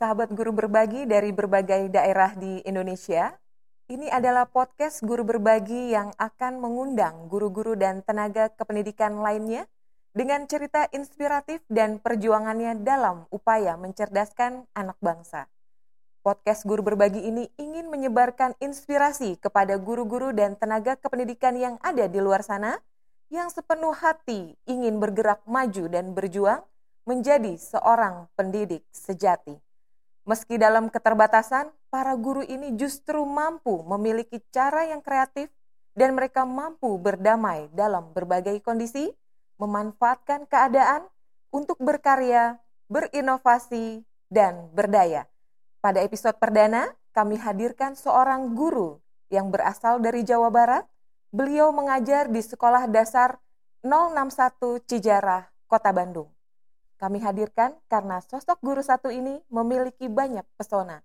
Sahabat guru berbagi dari berbagai daerah di Indonesia. Ini adalah podcast guru berbagi yang akan mengundang guru-guru dan tenaga kependidikan lainnya dengan cerita inspiratif dan perjuangannya dalam upaya mencerdaskan anak bangsa. Podcast guru berbagi ini ingin menyebarkan inspirasi kepada guru-guru dan tenaga kependidikan yang ada di luar sana yang sepenuh hati ingin bergerak maju dan berjuang menjadi seorang pendidik sejati. Meski dalam keterbatasan, para guru ini justru mampu memiliki cara yang kreatif dan mereka mampu berdamai dalam berbagai kondisi, memanfaatkan keadaan untuk berkarya, berinovasi, dan berdaya. Pada episode perdana, kami hadirkan seorang guru yang berasal dari Jawa Barat. Beliau mengajar di Sekolah Dasar 061 Cijarah, Kota Bandung. Kami hadirkan karena sosok guru satu ini memiliki banyak pesona.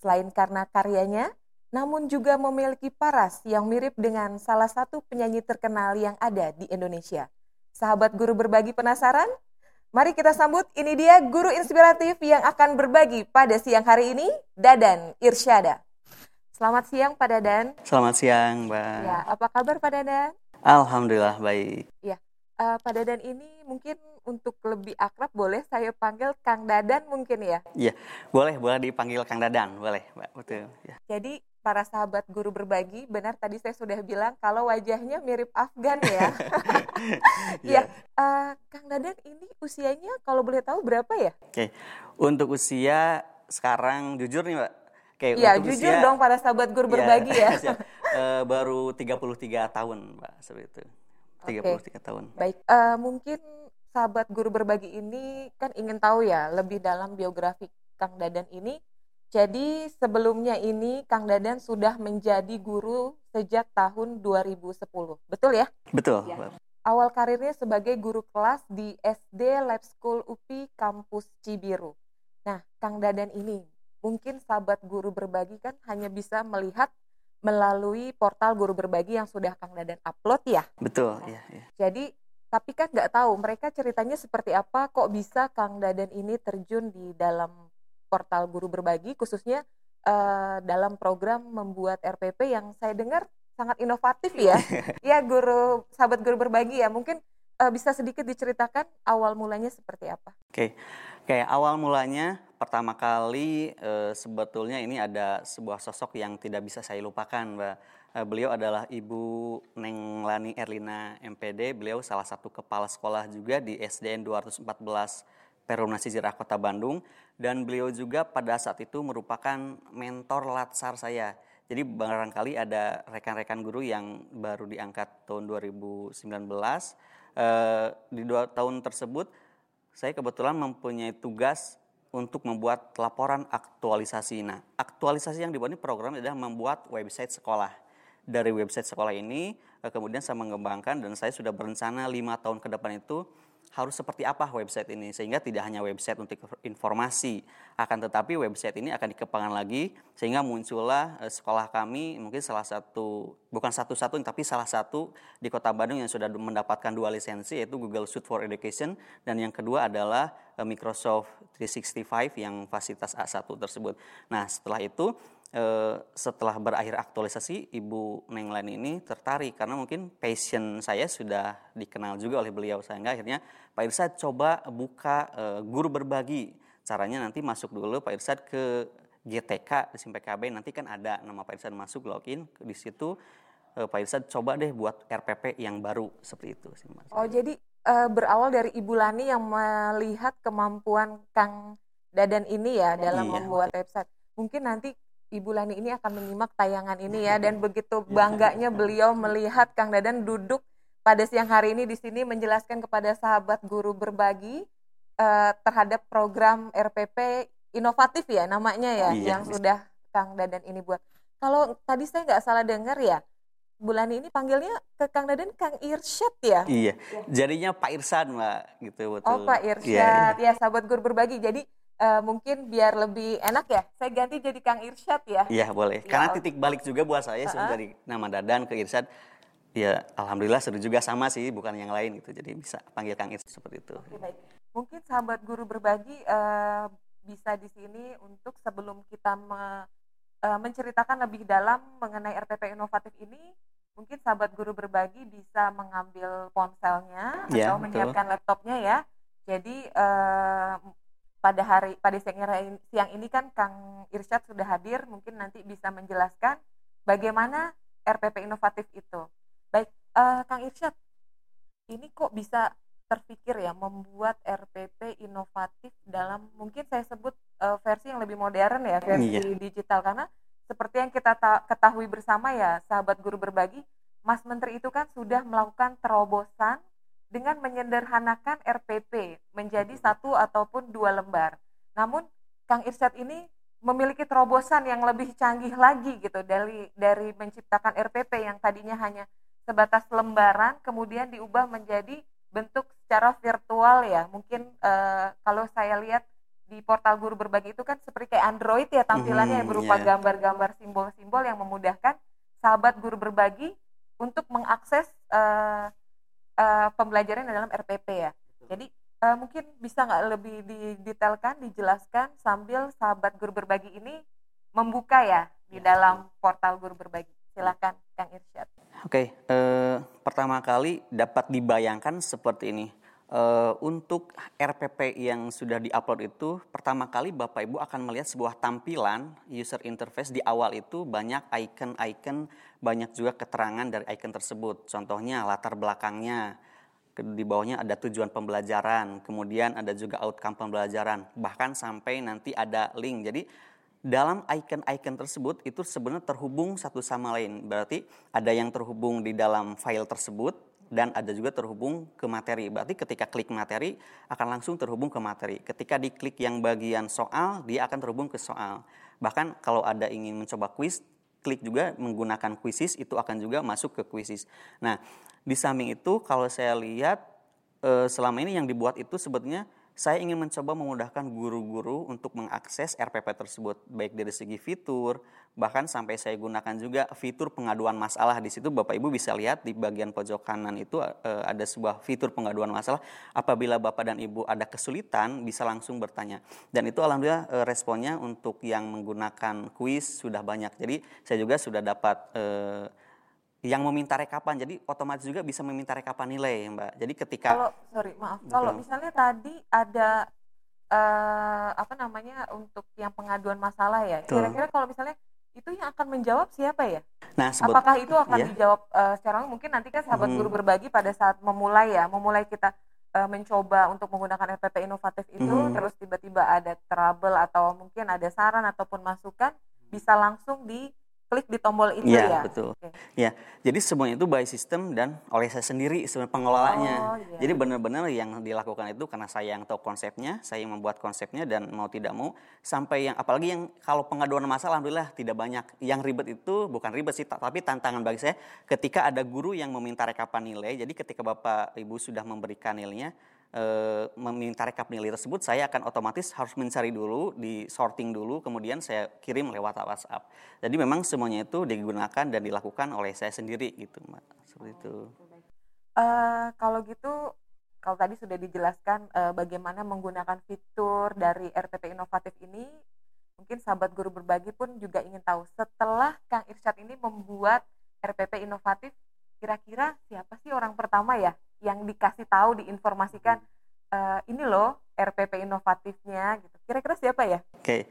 Selain karena karyanya, namun juga memiliki paras yang mirip dengan salah satu penyanyi terkenal yang ada di Indonesia. Sahabat guru berbagi penasaran? Mari kita sambut, ini dia guru inspiratif yang akan berbagi pada siang hari ini, Dadan Irsyada. Selamat siang Pak Dadan. Selamat siang Mbak. Ya, apa kabar Pak Dadan? Alhamdulillah baik. Ya, uh, Pak Dadan ini mungkin untuk lebih akrab boleh saya panggil Kang Dadan mungkin ya? Iya, boleh, boleh dipanggil Kang Dadan, boleh, Mbak, betul. Ya. Jadi para sahabat guru berbagi, benar tadi saya sudah bilang kalau wajahnya mirip Afgan ya. ya, uh, Kang Dadan ini usianya kalau boleh tahu berapa ya? Oke, untuk usia sekarang jujur nih Mbak, Oke, ya, jujur usia, dong para sahabat guru ya, berbagi ya. uh, baru 33 tahun, Mbak, seperti itu. 33 okay. tahun. Baik, uh, mungkin sahabat guru berbagi ini kan ingin tahu ya lebih dalam biografi Kang Dadan ini. Jadi sebelumnya ini Kang Dadan sudah menjadi guru sejak tahun 2010. Betul ya? Betul. Ya. Awal karirnya sebagai guru kelas di SD Lab School UPI Kampus Cibiru. Nah, Kang Dadan ini mungkin sahabat guru berbagi kan hanya bisa melihat melalui portal guru berbagi yang sudah Kang Dadan upload ya. Betul, nah, ya, ya. Jadi tapi kan nggak tahu mereka ceritanya seperti apa kok bisa Kang Dadan ini terjun di dalam portal guru berbagi khususnya uh, dalam program membuat RPP yang saya dengar sangat inovatif ya. Ya guru sahabat guru berbagi ya. Mungkin uh, bisa sedikit diceritakan awal mulanya seperti apa? Oke. Okay. kayak awal mulanya pertama kali uh, sebetulnya ini ada sebuah sosok yang tidak bisa saya lupakan mbak beliau adalah Ibu Neng Lani Erlina MPD. Beliau salah satu kepala sekolah juga di SDN 214 Perumna Sijirah Kota Bandung. Dan beliau juga pada saat itu merupakan mentor latsar saya. Jadi barangkali ada rekan-rekan guru yang baru diangkat tahun 2019. Eh, di dua tahun tersebut, saya kebetulan mempunyai tugas untuk membuat laporan aktualisasi. Nah, aktualisasi yang dibuat ini program adalah membuat website sekolah dari website sekolah ini eh, kemudian saya mengembangkan dan saya sudah berencana lima tahun ke depan itu harus seperti apa website ini sehingga tidak hanya website untuk informasi akan tetapi website ini akan dikembangkan lagi sehingga muncullah eh, sekolah kami mungkin salah satu bukan satu-satu tapi salah satu di Kota Bandung yang sudah mendapatkan dua lisensi yaitu Google Suite for Education dan yang kedua adalah eh, Microsoft 365 yang fasilitas A1 tersebut. Nah, setelah itu Eh, setelah berakhir aktualisasi Ibu Neng Lain ini tertarik karena mungkin passion saya sudah dikenal juga oleh beliau sehingga akhirnya Pak Irsad coba buka uh, guru berbagi caranya nanti masuk dulu Pak Irsad ke GTK di SIMPKB nanti kan ada nama Pak Irsad masuk login di situ uh, Pak Irsad coba deh buat RPP yang baru seperti itu sih Mas. Oh jadi uh, berawal dari Ibu Lani yang melihat kemampuan Kang Dadan ini ya dalam iya. membuat website. Mungkin nanti Ibu Lani ini akan menyimak tayangan ini ya dan begitu bangganya beliau melihat Kang Dadan duduk pada siang hari ini di sini menjelaskan kepada sahabat guru berbagi uh, terhadap program RPP inovatif ya namanya ya iya, yang sudah Kang Dadan ini buat. Kalau tadi saya nggak salah dengar ya, Bulan ini panggilnya ke Kang Dadan Kang Irsyad ya? Iya, jadinya Pak Irsyad Mbak gitu betul. Oh Pak iya, Irsyad, ya, ya. ya sahabat guru berbagi. Jadi uh, mungkin biar lebih enak ya, saya ganti jadi Kang Irsyad ya. Iya boleh, ya, karena titik balik juga buat saya uh -huh. dari nama Dadan ke Irsyad. Ya alhamdulillah seru juga sama sih, bukan yang lain gitu. Jadi bisa panggil Kang Irsyad seperti itu. Oke, baik. Mungkin sahabat guru berbagi uh, bisa di sini untuk sebelum kita me, uh, menceritakan lebih dalam mengenai RPP inovatif ini, mungkin sahabat guru berbagi bisa mengambil ponselnya ya, atau menyiapkan laptopnya ya. Jadi uh, pada hari pada siang, siang ini kan Kang Irsyad sudah hadir, mungkin nanti bisa menjelaskan bagaimana RPP inovatif itu. Baik, uh, Kang Irsyad, ini kok bisa terpikir ya membuat RPP inovatif dalam mungkin saya sebut uh, versi yang lebih modern ya versi iya. digital karena seperti yang kita ketahui bersama ya sahabat guru berbagi Mas Menteri itu kan sudah melakukan terobosan dengan menyederhanakan RPP menjadi satu ataupun dua lembar. Namun Kang Irsyad ini memiliki terobosan yang lebih canggih lagi gitu dari dari menciptakan RPP yang tadinya hanya sebatas lembaran kemudian diubah menjadi bentuk secara virtual ya mungkin uh, kalau saya lihat di portal guru berbagi itu kan seperti kayak Android ya tampilannya mm, berupa iya. gambar-gambar yeah. simbol-simbol yang memudahkan sahabat guru berbagi untuk mengakses uh, uh, pembelajaran dalam RPP ya. Jadi uh, mungkin bisa nggak lebih didetailkan, dijelaskan sambil sahabat guru berbagi ini membuka ya di ya, dalam portal guru berbagi. Silakan Kang Irsyad. Oke, eh, pertama kali dapat dibayangkan seperti ini. Eh, untuk RPP yang sudah diupload itu, pertama kali Bapak Ibu akan melihat sebuah tampilan user interface di awal itu banyak icon-icon, banyak juga keterangan dari icon tersebut. Contohnya latar belakangnya, di bawahnya ada tujuan pembelajaran, kemudian ada juga outcome pembelajaran, bahkan sampai nanti ada link. Jadi dalam icon-icon tersebut itu sebenarnya terhubung satu sama lain. Berarti ada yang terhubung di dalam file tersebut dan ada juga terhubung ke materi. Berarti ketika klik materi akan langsung terhubung ke materi. Ketika diklik yang bagian soal, dia akan terhubung ke soal. Bahkan kalau ada ingin mencoba quiz, klik juga menggunakan quizzes itu akan juga masuk ke quizzes. Nah, di samping itu kalau saya lihat eh, selama ini yang dibuat itu sebetulnya saya ingin mencoba memudahkan guru-guru untuk mengakses RPP tersebut, baik dari segi fitur, bahkan sampai saya gunakan juga fitur pengaduan masalah. Di situ Bapak Ibu bisa lihat di bagian pojok kanan itu eh, ada sebuah fitur pengaduan masalah. Apabila Bapak dan Ibu ada kesulitan, bisa langsung bertanya. Dan itu alhamdulillah eh, responnya untuk yang menggunakan kuis sudah banyak. Jadi saya juga sudah dapat eh, yang meminta rekapan. Jadi otomatis juga bisa meminta rekapan nilai, Mbak. Jadi ketika kalau sorry maaf, kalau misalnya tadi ada uh, apa namanya untuk yang pengaduan masalah ya. Kira-kira kalau misalnya itu yang akan menjawab siapa ya? Nah, sebut, apakah itu akan iya. dijawab uh, secara mungkin nanti kan sahabat hmm. guru berbagi pada saat memulai ya, memulai kita uh, mencoba untuk menggunakan RPP inovatif itu hmm. terus tiba-tiba ada trouble atau mungkin ada saran ataupun masukan bisa langsung di klik di tombol itu ya. ya? betul. Okay. Ya, jadi semuanya itu by system dan oleh saya sendiri sebenarnya pengelolanya. Oh, yeah. Jadi benar-benar yang dilakukan itu karena saya yang tahu konsepnya, saya yang membuat konsepnya dan mau tidak mau sampai yang apalagi yang kalau pengaduan masalah alhamdulillah tidak banyak. Yang ribet itu bukan ribet sih, tapi tantangan bagi saya ketika ada guru yang meminta rekapan nilai. Jadi ketika Bapak Ibu sudah memberikan nilainya Eh, meminta rekap nilai tersebut, saya akan otomatis harus mencari dulu, di sorting dulu, kemudian saya kirim lewat WhatsApp. Jadi memang semuanya itu digunakan dan dilakukan oleh saya sendiri gitu, Mbak. Seperti itu. Uh, kalau gitu, kalau tadi sudah dijelaskan uh, bagaimana menggunakan fitur dari RPP inovatif ini, mungkin sahabat guru berbagi pun juga ingin tahu setelah Kang Irsyad ini membuat RPP inovatif, kira-kira siapa sih orang pertama ya yang dikasih tahu diinformasikan e, ini loh RPP inovatifnya gitu. Kira-kira siapa ya? Oke. Okay.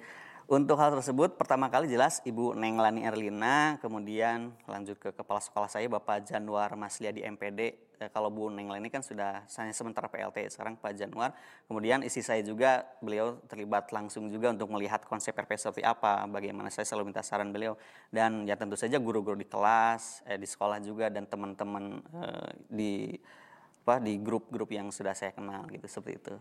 Untuk hal tersebut pertama kali jelas Ibu Neng Lani Erlina, kemudian lanjut ke kepala sekolah saya Bapak Januar Maslia di MPD. Eh, kalau Bu Neng Lani kan sudah saya sementara PLT, sekarang Pak Januar. Kemudian isi saya juga beliau terlibat langsung juga untuk melihat konsep RP seperti apa, bagaimana saya selalu minta saran beliau dan ya tentu saja guru-guru di kelas, eh, di sekolah juga dan teman-teman eh, di apa di grup-grup yang sudah saya kenal gitu seperti itu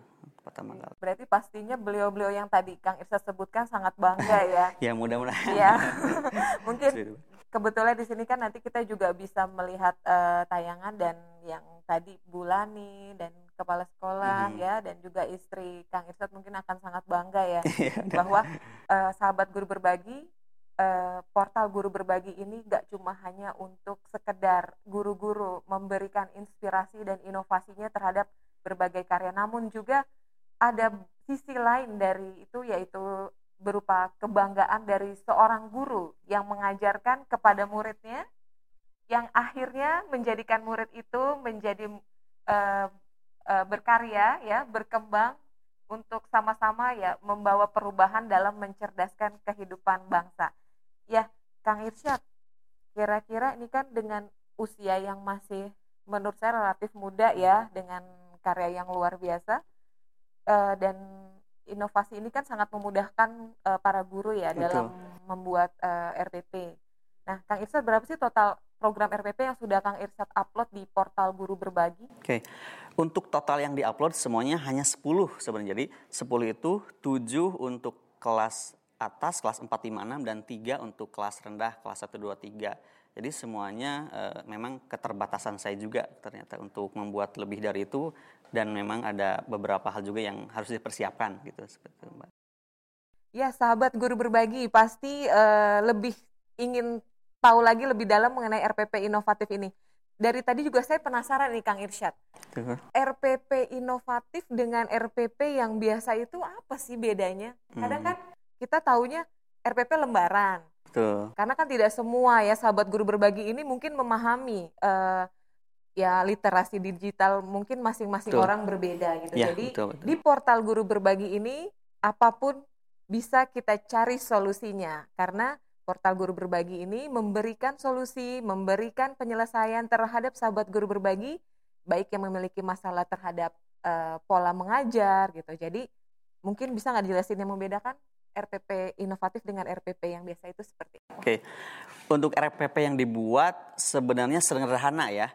pertama kali. Berarti pastinya beliau-beliau yang tadi Kang Irsa sebutkan sangat bangga ya. ya mudah-mudahan. Ya. Mungkin kebetulan di sini kan nanti kita juga bisa melihat uh, tayangan dan yang tadi Bulani dan kepala sekolah hmm. ya dan juga istri Kang Irsat mungkin akan sangat bangga ya iya, bahwa uh, sahabat guru berbagi uh, portal guru berbagi ini gak cuma hanya untuk sekedar memberikan inspirasi dan inovasinya terhadap berbagai karya, namun juga ada sisi lain dari itu yaitu berupa kebanggaan dari seorang guru yang mengajarkan kepada muridnya yang akhirnya menjadikan murid itu menjadi uh, uh, berkarya ya berkembang untuk sama-sama ya membawa perubahan dalam mencerdaskan kehidupan bangsa. Ya Kang Irsyad kira-kira ini kan dengan usia yang masih menurut saya relatif muda ya dengan karya yang luar biasa uh, dan inovasi ini kan sangat memudahkan uh, para guru ya Betul. dalam membuat uh, eh, RPP. Nah, Kang Irsad berapa sih total program RPP yang sudah Kang Irsad upload di portal Guru Berbagi? Oke. Okay. Untuk total yang diupload semuanya hanya 10 sebenarnya. Jadi 10 itu 7 untuk kelas atas kelas 4 5 6 dan 3 untuk kelas rendah kelas 1 2 3. Jadi semuanya e, memang keterbatasan saya juga ternyata untuk membuat lebih dari itu dan memang ada beberapa hal juga yang harus dipersiapkan gitu seperti itu, Mbak. Ya, sahabat guru berbagi pasti e, lebih ingin tahu lagi lebih dalam mengenai RPP inovatif ini. Dari tadi juga saya penasaran nih Kang Irsyad. Uh. RPP inovatif dengan RPP yang biasa itu apa sih bedanya? Kadang hmm. kan kita taunya RPP lembaran Betul. Karena kan tidak semua ya sahabat guru berbagi ini mungkin memahami uh, ya literasi digital mungkin masing-masing orang berbeda gitu. Ya, Jadi betul, betul. di portal guru berbagi ini apa pun bisa kita cari solusinya karena portal guru berbagi ini memberikan solusi, memberikan penyelesaian terhadap sahabat guru berbagi baik yang memiliki masalah terhadap uh, pola mengajar gitu. Jadi mungkin bisa nggak dijelasin yang membedakan? RPP inovatif dengan RPP yang biasa itu seperti apa? Oke, untuk RPP yang dibuat sebenarnya sederhana ya.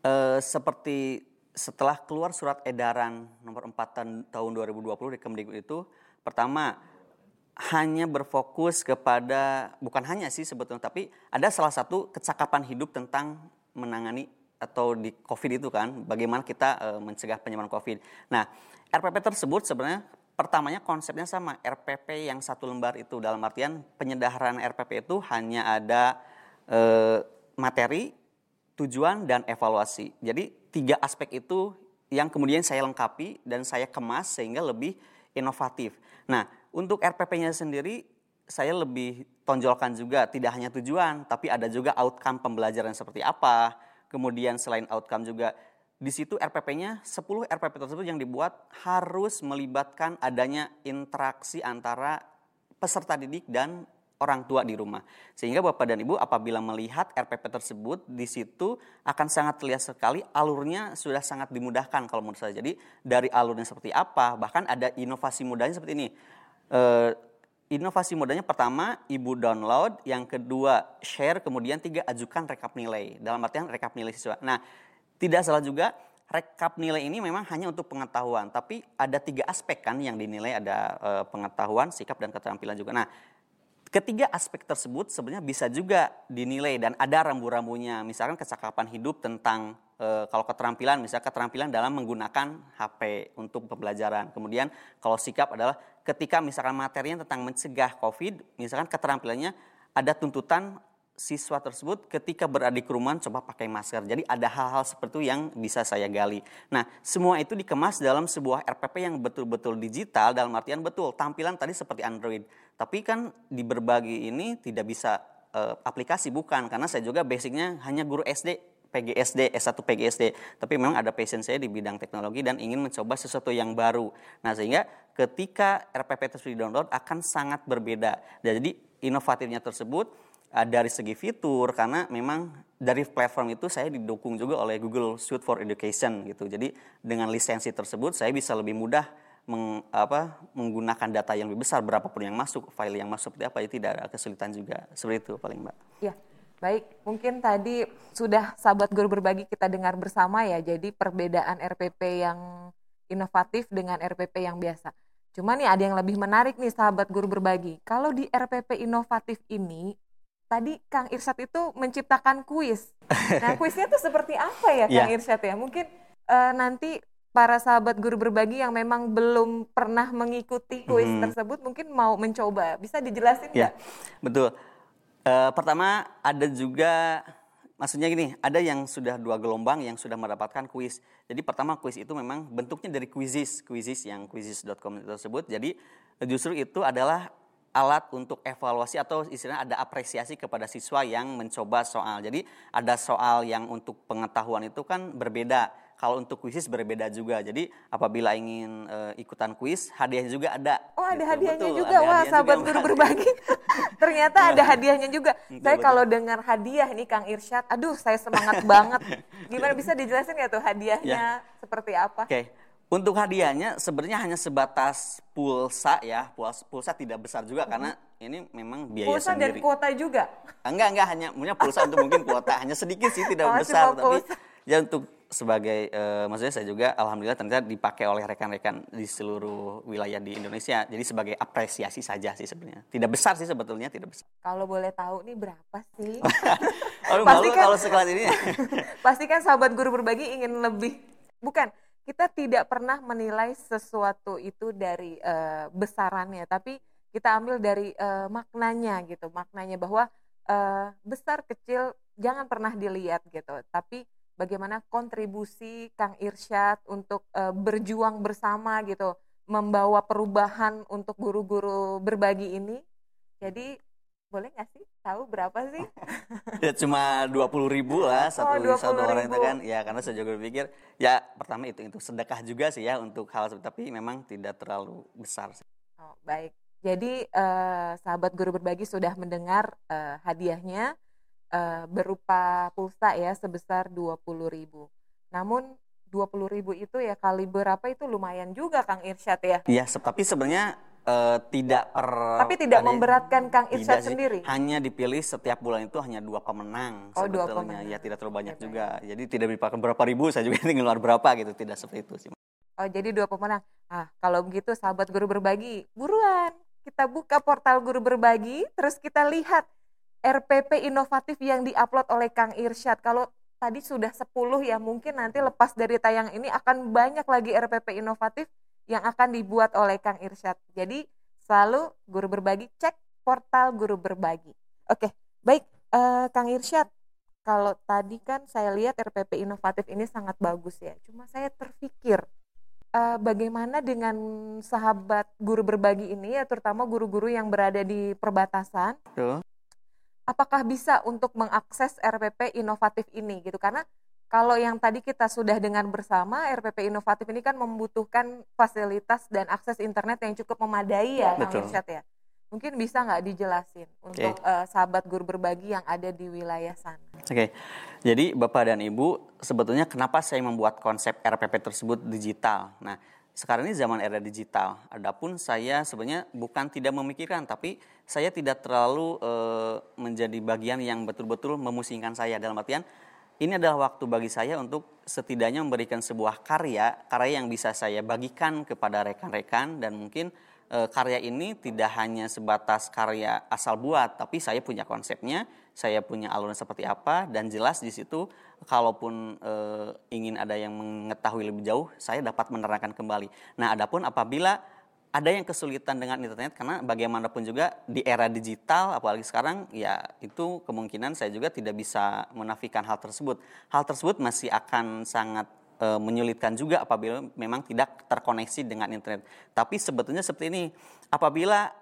E, seperti setelah keluar surat edaran nomor 4 tahun 2020 di Kemdikbud itu, pertama hanya berfokus kepada bukan hanya sih sebetulnya, tapi ada salah satu kecakapan hidup tentang menangani atau di COVID itu kan, bagaimana kita e, mencegah penyebaran COVID. Nah, RPP tersebut sebenarnya pertamanya konsepnya sama RPP yang satu lembar itu dalam artian penyedaran RPP itu hanya ada e, materi, tujuan dan evaluasi. Jadi tiga aspek itu yang kemudian saya lengkapi dan saya kemas sehingga lebih inovatif. Nah untuk RPP-nya sendiri saya lebih tonjolkan juga tidak hanya tujuan tapi ada juga outcome pembelajaran seperti apa. Kemudian selain outcome juga di situ RPP-nya 10 RPP tersebut yang dibuat harus melibatkan adanya interaksi antara peserta didik dan orang tua di rumah. Sehingga Bapak dan Ibu apabila melihat RPP tersebut di situ akan sangat terlihat sekali alurnya sudah sangat dimudahkan kalau menurut saya. Jadi dari alurnya seperti apa, bahkan ada inovasi mudanya seperti ini. E, inovasi mudanya pertama Ibu download, yang kedua share, kemudian tiga ajukan rekap nilai. Dalam artian rekap nilai siswa. Nah, tidak salah juga, rekap nilai ini memang hanya untuk pengetahuan, tapi ada tiga aspek kan yang dinilai ada e, pengetahuan, sikap dan keterampilan juga. Nah, ketiga aspek tersebut sebenarnya bisa juga dinilai dan ada rambu-rambunya. Misalkan kecakapan hidup tentang e, kalau keterampilan, misalnya keterampilan dalam menggunakan HP untuk pembelajaran. Kemudian kalau sikap adalah ketika misalkan materinya tentang mencegah COVID, misalkan keterampilannya ada tuntutan siswa tersebut ketika berada di kerumunan coba pakai masker. Jadi ada hal-hal seperti itu yang bisa saya gali. Nah, semua itu dikemas dalam sebuah RPP yang betul-betul digital dalam artian betul tampilan tadi seperti Android. Tapi kan di berbagi ini tidak bisa uh, aplikasi bukan karena saya juga basicnya hanya guru SD PGSD, S1 PGSD. Tapi memang ada passion saya di bidang teknologi dan ingin mencoba sesuatu yang baru. Nah, sehingga ketika RPP tersebut di-download akan sangat berbeda. Jadi inovatifnya tersebut dari segi fitur karena memang dari platform itu saya didukung juga oleh Google Suite for Education gitu. Jadi dengan lisensi tersebut saya bisa lebih mudah meng, apa, menggunakan data yang lebih besar berapapun yang masuk, file yang masuk seperti apa ya tidak ada kesulitan juga. Seperti itu paling Mbak. Ya. Baik, mungkin tadi sudah sahabat guru berbagi kita dengar bersama ya. Jadi perbedaan RPP yang inovatif dengan RPP yang biasa. Cuma nih ada yang lebih menarik nih sahabat guru berbagi. Kalau di RPP inovatif ini tadi Kang Irsyad itu menciptakan kuis. Nah, kuisnya itu seperti apa ya Kang yeah. Irsyad ya? Mungkin uh, nanti para sahabat guru berbagi yang memang belum pernah mengikuti kuis hmm. tersebut mungkin mau mencoba. Bisa dijelasin ya, nggak? Yeah. Betul. Uh, pertama ada juga maksudnya gini, ada yang sudah dua gelombang yang sudah mendapatkan kuis. Jadi pertama kuis itu memang bentuknya dari quizzes, quizzes yang quizzes.com tersebut. Jadi justru itu adalah alat untuk evaluasi atau istilahnya ada apresiasi kepada siswa yang mencoba soal. Jadi ada soal yang untuk pengetahuan itu kan berbeda kalau untuk kuisis berbeda juga. Jadi apabila ingin uh, ikutan kuis, hadiahnya juga ada. Oh, ada gitu. hadiahnya betul, juga. Ada Wah, hadiah sahabat guru berbagi. Ternyata ada hadiahnya juga. Betul, saya betul. kalau dengar hadiah nih Kang Irsyad, aduh saya semangat banget. Gimana bisa dijelasin ya tuh hadiahnya ya. seperti apa? Oke. Okay. Untuk hadiahnya sebenarnya hanya sebatas pulsa ya, pulsa, pulsa tidak besar juga hmm. karena ini memang biaya pulsa sendiri. Pulsa dan kuota juga? Enggak, enggak hanya punya pulsa untuk mungkin kuota hanya sedikit sih tidak oh, besar tapi ya untuk sebagai uh, maksudnya saya juga alhamdulillah ternyata dipakai oleh rekan-rekan di seluruh wilayah di Indonesia. Jadi sebagai apresiasi saja sih sebenarnya. Tidak besar sih sebetulnya, tidak besar. Kalau boleh tahu nih berapa sih? oh, pasti kan, kalau sekelas ini. pasti kan sahabat guru berbagi ingin lebih. Bukan, kita tidak pernah menilai sesuatu itu dari uh, besarannya, tapi kita ambil dari uh, maknanya gitu. Maknanya bahwa uh, besar kecil jangan pernah dilihat gitu, tapi bagaimana kontribusi Kang Irsyad untuk uh, berjuang bersama gitu, membawa perubahan untuk guru-guru berbagi ini. Jadi boleh nggak sih tahu berapa sih? ya cuma dua puluh ribu lah oh, satu oh, satu orang itu kan. Ya karena saya juga berpikir ya pertama itu itu sedekah juga sih ya untuk hal seperti tapi memang tidak terlalu besar. Sih. Oh baik. Jadi uh, sahabat guru berbagi sudah mendengar uh, hadiahnya uh, berupa pulsa ya sebesar 20.000. Namun 20.000 itu ya kali berapa itu lumayan juga Kang Irsyad ya. Iya, tapi sebenarnya uh, tidak per Tapi tidak memberatkan Kang Irsyad sendiri. Hanya dipilih setiap bulan itu hanya dua pemenang oh, sebetulnya. Dua pemenang. Ya tidak terlalu banyak ya, juga. Jadi tidak dipakai berapa ribu saya juga tinggal berapa gitu, tidak seperti itu sih. Oh, jadi dua pemenang. Ah, kalau begitu sahabat guru berbagi, buruan kita buka portal guru berbagi, terus kita lihat RPP inovatif yang diupload oleh Kang Irsyad. Kalau tadi sudah 10 ya, mungkin nanti lepas dari tayang ini akan banyak lagi RPP inovatif yang akan dibuat oleh Kang Irsyad. Jadi selalu guru berbagi cek portal guru berbagi. Oke, baik uh, Kang Irsyad. Kalau tadi kan saya lihat RPP inovatif ini sangat bagus ya. Cuma saya terpikir uh, bagaimana dengan sahabat guru berbagi ini ya terutama guru-guru yang berada di perbatasan. Tuh apakah bisa untuk mengakses RPP inovatif ini gitu karena kalau yang tadi kita sudah dengan bersama RPP inovatif ini kan membutuhkan fasilitas dan akses internet yang cukup memadai ya Kang Irsyad ya. Mungkin bisa nggak dijelasin untuk uh, sahabat guru berbagi yang ada di wilayah sana? Oke, okay. jadi Bapak dan Ibu sebetulnya kenapa saya membuat konsep RPP tersebut digital? Nah, sekarang ini zaman era digital. Adapun saya sebenarnya bukan tidak memikirkan, tapi saya tidak terlalu e, menjadi bagian yang betul-betul memusingkan saya. Dalam artian, ini adalah waktu bagi saya untuk setidaknya memberikan sebuah karya, karya yang bisa saya bagikan kepada rekan-rekan dan mungkin e, karya ini tidak hanya sebatas karya asal buat, tapi saya punya konsepnya, saya punya alurnya seperti apa, dan jelas di situ kalaupun e, ingin ada yang mengetahui lebih jauh, saya dapat menerangkan kembali. Nah, adapun apabila ada yang kesulitan dengan internet karena bagaimanapun juga di era digital apalagi sekarang ya itu kemungkinan saya juga tidak bisa menafikan hal tersebut. Hal tersebut masih akan sangat e, menyulitkan juga apabila memang tidak terkoneksi dengan internet. Tapi sebetulnya seperti ini, apabila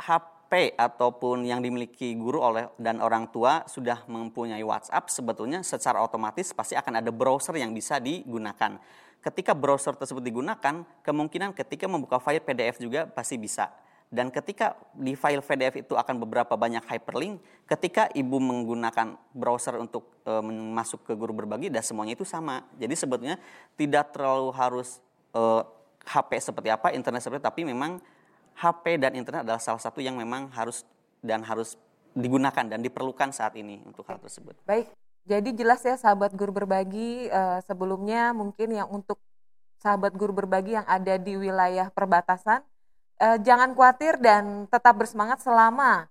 HP ataupun yang dimiliki guru oleh dan orang tua sudah mempunyai WhatsApp, sebetulnya secara otomatis pasti akan ada browser yang bisa digunakan. Ketika browser tersebut digunakan, kemungkinan ketika membuka file PDF juga pasti bisa. Dan ketika di file PDF itu akan beberapa banyak hyperlink, ketika ibu menggunakan browser untuk e, masuk ke guru berbagi, dan semuanya itu sama. Jadi sebetulnya tidak terlalu harus e, HP seperti apa, internet seperti apa, tapi memang HP dan internet adalah salah satu yang memang harus dan harus digunakan dan diperlukan saat ini untuk hal tersebut. Baik, jadi jelas ya sahabat guru berbagi uh, sebelumnya mungkin yang untuk sahabat guru berbagi yang ada di wilayah perbatasan uh, jangan khawatir dan tetap bersemangat selama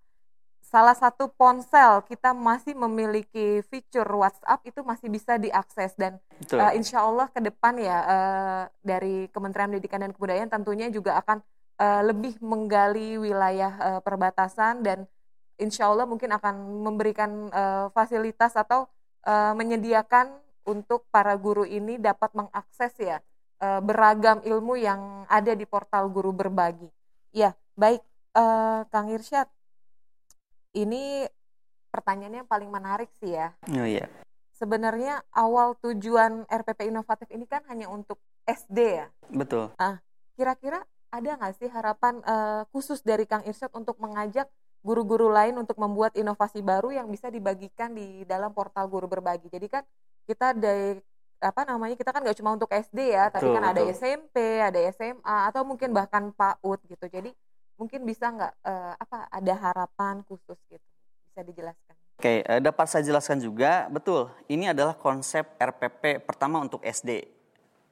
salah satu ponsel kita masih memiliki fitur WhatsApp itu masih bisa diakses dan uh, insya Allah ke depan ya uh, dari Kementerian Pendidikan dan Kebudayaan tentunya juga akan uh, lebih menggali wilayah uh, perbatasan dan insya Allah mungkin akan memberikan uh, fasilitas atau uh, menyediakan untuk para guru ini dapat mengakses ya uh, beragam ilmu yang ada di portal guru berbagi. Ya, baik uh, Kang Irsyad. Ini pertanyaannya yang paling menarik sih ya. Oh iya. Sebenarnya awal tujuan RPP inovatif ini kan hanya untuk SD ya. Betul. Ah, kira-kira ada nggak sih harapan uh, khusus dari Kang Irsyad untuk mengajak guru-guru lain untuk membuat inovasi baru yang bisa dibagikan di dalam portal guru berbagi. Jadi kan kita dari apa namanya kita kan nggak cuma untuk SD ya, betul, tapi kan betul. ada SMP, ada SMA atau mungkin bahkan PAUD gitu. Jadi mungkin bisa nggak uh, apa ada harapan khusus gitu bisa dijelaskan? Oke, uh, dapat saya jelaskan juga betul. Ini adalah konsep RPP pertama untuk SD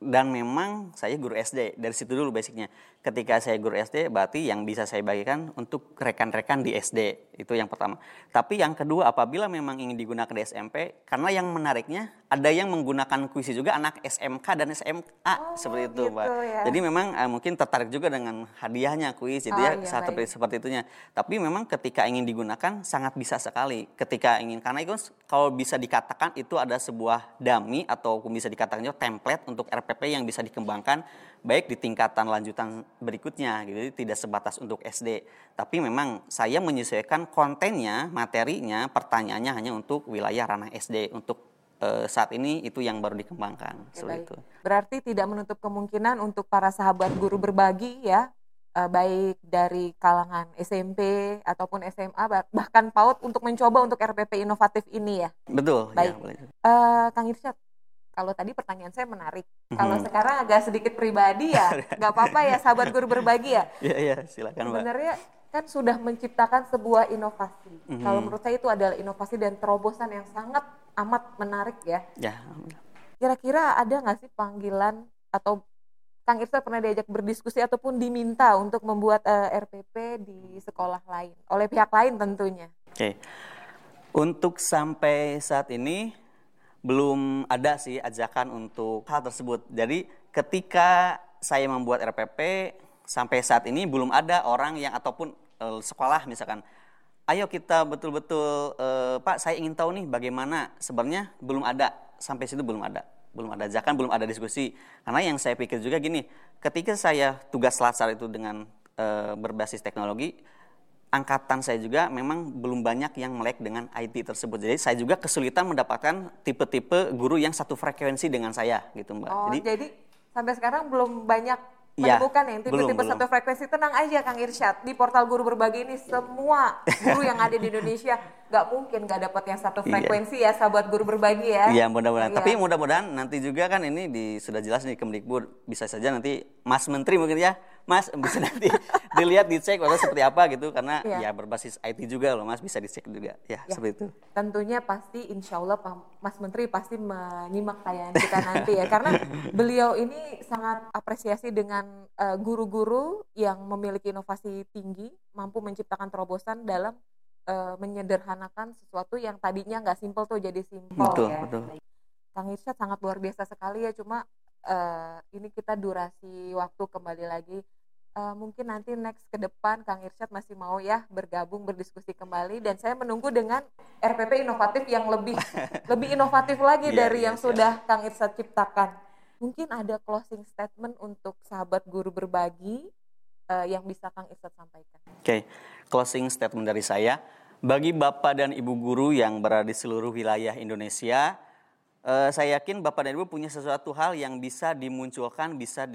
dan memang saya guru SD dari situ dulu basicnya ketika saya guru SD berarti yang bisa saya bagikan untuk rekan-rekan di SD itu yang pertama. Tapi yang kedua apabila memang ingin digunakan di SMP karena yang menariknya ada yang menggunakan kuisi juga anak SMK dan SMA oh, seperti itu, gitu, Mbak. Ya. Jadi memang uh, mungkin tertarik juga dengan hadiahnya kuis jadi oh, ya iya, satu baik. seperti itunya. Tapi memang ketika ingin digunakan sangat bisa sekali. Ketika ingin karena itu kalau bisa dikatakan itu ada sebuah dummy atau bisa dikatakan juga template untuk RPP yang bisa dikembangkan baik di tingkatan lanjutan berikutnya gitu. Tidak sebatas untuk SD tapi memang saya menyesuaikan kontennya materinya pertanyaannya hanya untuk wilayah ranah SD untuk e, saat ini itu yang baru dikembangkan. Oke, seperti itu. Berarti tidak menutup kemungkinan untuk para sahabat guru berbagi ya e, baik dari kalangan SMP ataupun SMA bahkan PAUD untuk mencoba untuk RPP inovatif ini ya? Betul baik. ya, boleh. E, Kang Irsyad kalau tadi pertanyaan saya menarik. Kalau sekarang agak sedikit pribadi ya, nggak apa-apa ya sahabat guru berbagi ya. Iya iya silakan Mbak. Sebenarnya kan sudah menciptakan sebuah inovasi. Mm-hmm. Kalau menurut saya itu adalah inovasi dan terobosan yang sangat amat menarik ya. Ya. Kira-kira ada nggak sih panggilan atau Kang Irsa pernah diajak berdiskusi ataupun diminta untuk membuat uh, eh, RPP di sekolah lain oleh pihak lain tentunya. Oke. Okay. Untuk sampai saat ini belum ada sih ajakan untuk hal tersebut. Jadi ketika saya membuat RPP sampai saat ini belum ada orang yang ataupun e, sekolah misalkan, ayo kita betul-betul e, Pak saya ingin tahu nih bagaimana sebenarnya. Belum ada. Sampai situ belum ada. Belum ada ajakan belum ada diskusi. Karena yang saya pikir juga gini ketika saya tugas latsar itu dengan e, berbasis teknologi angkatan saya juga memang belum banyak yang melek dengan IT tersebut. Jadi saya juga kesulitan mendapatkan tipe-tipe guru yang satu frekuensi dengan saya gitu Mbak. Oh, jadi, jadi sampai sekarang belum banyak Iya, menemukan ya, yang tipe-tipe satu frekuensi tenang aja Kang Irsyad di portal guru berbagi ini semua guru yang ada di Indonesia nggak mungkin nggak dapat yang satu iya. frekuensi iya. ya sahabat guru berbagi ya iya mudah-mudahan iya. tapi mudah-mudahan nanti juga kan ini di, sudah jelas nih Kemdikbud bisa saja nanti Mas Menteri mungkin ya Mas bisa nanti dilihat dicek atau seperti apa gitu karena ya. ya berbasis IT juga loh Mas bisa dicek juga ya, ya. seperti itu. Tentunya pasti Insya Allah Mas Menteri pasti menyimak tayangan kita nanti ya karena beliau ini sangat apresiasi dengan eh, guru-guru uh, yang memiliki inovasi tinggi mampu menciptakan terobosan dalam uh, menyederhanakan sesuatu yang tadinya nggak simpel tuh jadi simpel betul, ya. Betul. Kang Irsyad sangat luar biasa sekali ya cuma uh, ini kita durasi waktu kembali lagi uh, mungkin nanti next ke depan Kang Irsyad masih mau ya bergabung berdiskusi kembali dan saya menunggu dengan RPP inovatif yang lebih lebih inovatif lagi yeah, dari yeah, yang yeah. sudah Kang Irsyad ciptakan. Mungkin ada closing statement untuk sahabat guru berbagi uh, yang bisa Kang Irsyad sampaikan. Oke, okay. closing statement dari saya bagi Bapak dan Ibu guru yang berada di seluruh wilayah Indonesia uh, saya yakin Bapak dan Ibu punya sesuatu hal yang bisa dimunculkan, bisa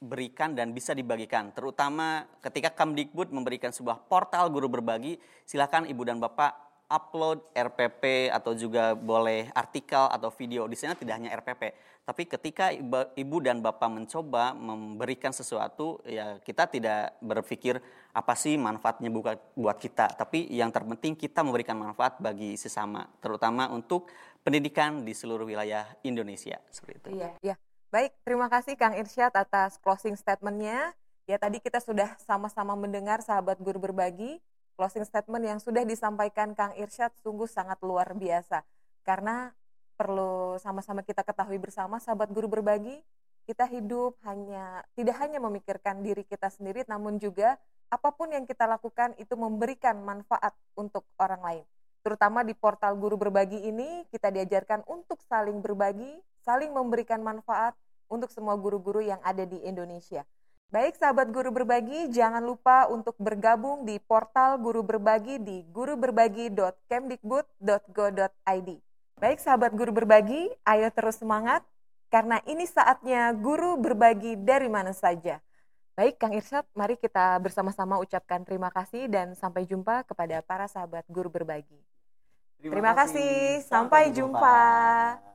diberikan dan bisa dibagikan. Terutama ketika Kemdikbud memberikan sebuah portal guru berbagi, silakan Ibu dan Bapak upload RPP atau juga boleh artikel atau video. Di sana tidak hanya RPP, tapi ketika ibu dan bapak mencoba memberikan sesuatu, ya kita tidak berpikir apa sih manfaatnya buat kita, tapi yang terpenting kita memberikan manfaat bagi sesama, terutama untuk pendidikan di seluruh wilayah Indonesia seperti itu. Iya, iya. Baik, terima kasih Kang Irsyad atas closing statementnya. Ya tadi kita sudah sama-sama mendengar sahabat guru berbagi closing statement yang sudah disampaikan Kang Irsyad sungguh sangat luar biasa. Karena perlu sama-sama kita ketahui bersama sahabat guru berbagi, kita hidup hanya tidak hanya memikirkan diri kita sendiri namun juga apa pun yang kita lakukan itu memberikan manfaat untuk orang lain. Terutama di portal Guru Berbagi ini kita diajarkan untuk saling berbagi, saling memberikan manfaat untuk semua guru-guru yang ada di Indonesia. Baik sahabat guru berbagi, jangan lupa untuk bergabung di portal guru berbagi di guruberbagi.kemdikbud.go.id. Baik sahabat guru berbagi, ayo terus semangat karena ini saatnya guru berbagi dari mana saja. Baik Kang Irsyad, mari kita bersama-sama ucapkan terima kasih dan sampai jumpa kepada para sahabat guru berbagi. Terima, terima kasih, sampai, sampai jumpa. jumpa.